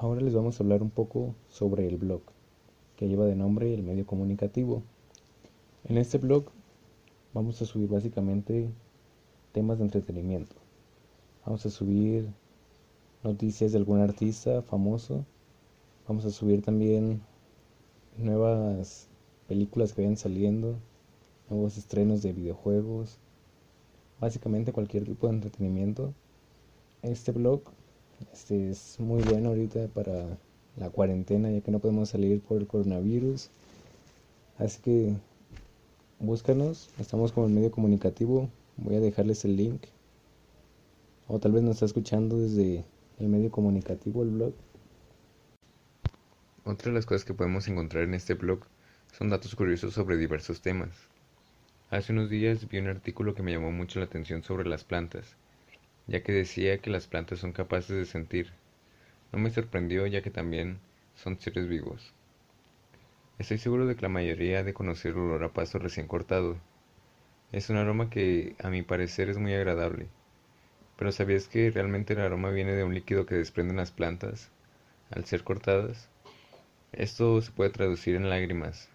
Ahora les vamos a hablar un poco sobre el blog, que lleva de nombre el medio comunicativo. En este blog vamos a subir básicamente temas de entretenimiento. Vamos a subir noticias de algún artista famoso. Vamos a subir también nuevas películas que vayan saliendo, nuevos estrenos de videojuegos, básicamente cualquier tipo de entretenimiento. Este blog este es muy bueno ahorita para la cuarentena ya que no podemos salir por el coronavirus. Así que búscanos, estamos como el medio comunicativo, voy a dejarles el link. O tal vez nos está escuchando desde el medio comunicativo, el blog. Otra de las cosas que podemos encontrar en este blog son datos curiosos sobre diversos temas. Hace unos días vi un artículo que me llamó mucho la atención sobre las plantas ya que decía que las plantas son capaces de sentir. No me sorprendió ya que también son seres vivos. Estoy seguro de que la mayoría de conocer el olor a pasto recién cortado. Es un aroma que a mi parecer es muy agradable. Pero ¿sabías que realmente el aroma viene de un líquido que desprenden las plantas al ser cortadas? Esto se puede traducir en lágrimas.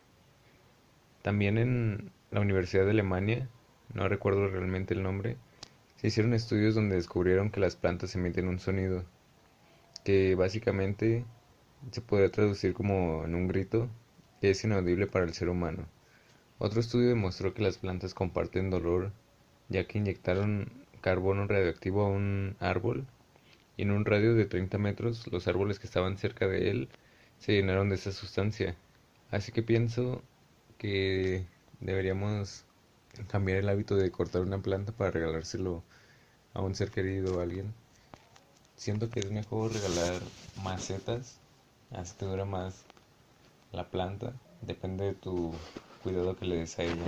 También en la Universidad de Alemania, no recuerdo realmente el nombre, hicieron estudios donde descubrieron que las plantas emiten un sonido que básicamente se podría traducir como en un grito que es inaudible para el ser humano. Otro estudio demostró que las plantas comparten dolor ya que inyectaron carbono radioactivo a un árbol y en un radio de 30 metros los árboles que estaban cerca de él se llenaron de esa sustancia. Así que pienso que deberíamos cambiar el hábito de cortar una planta para regalárselo a un ser querido o alguien. Siento que es mejor regalar macetas, así que dura más la planta. Depende de tu cuidado que le des a ella,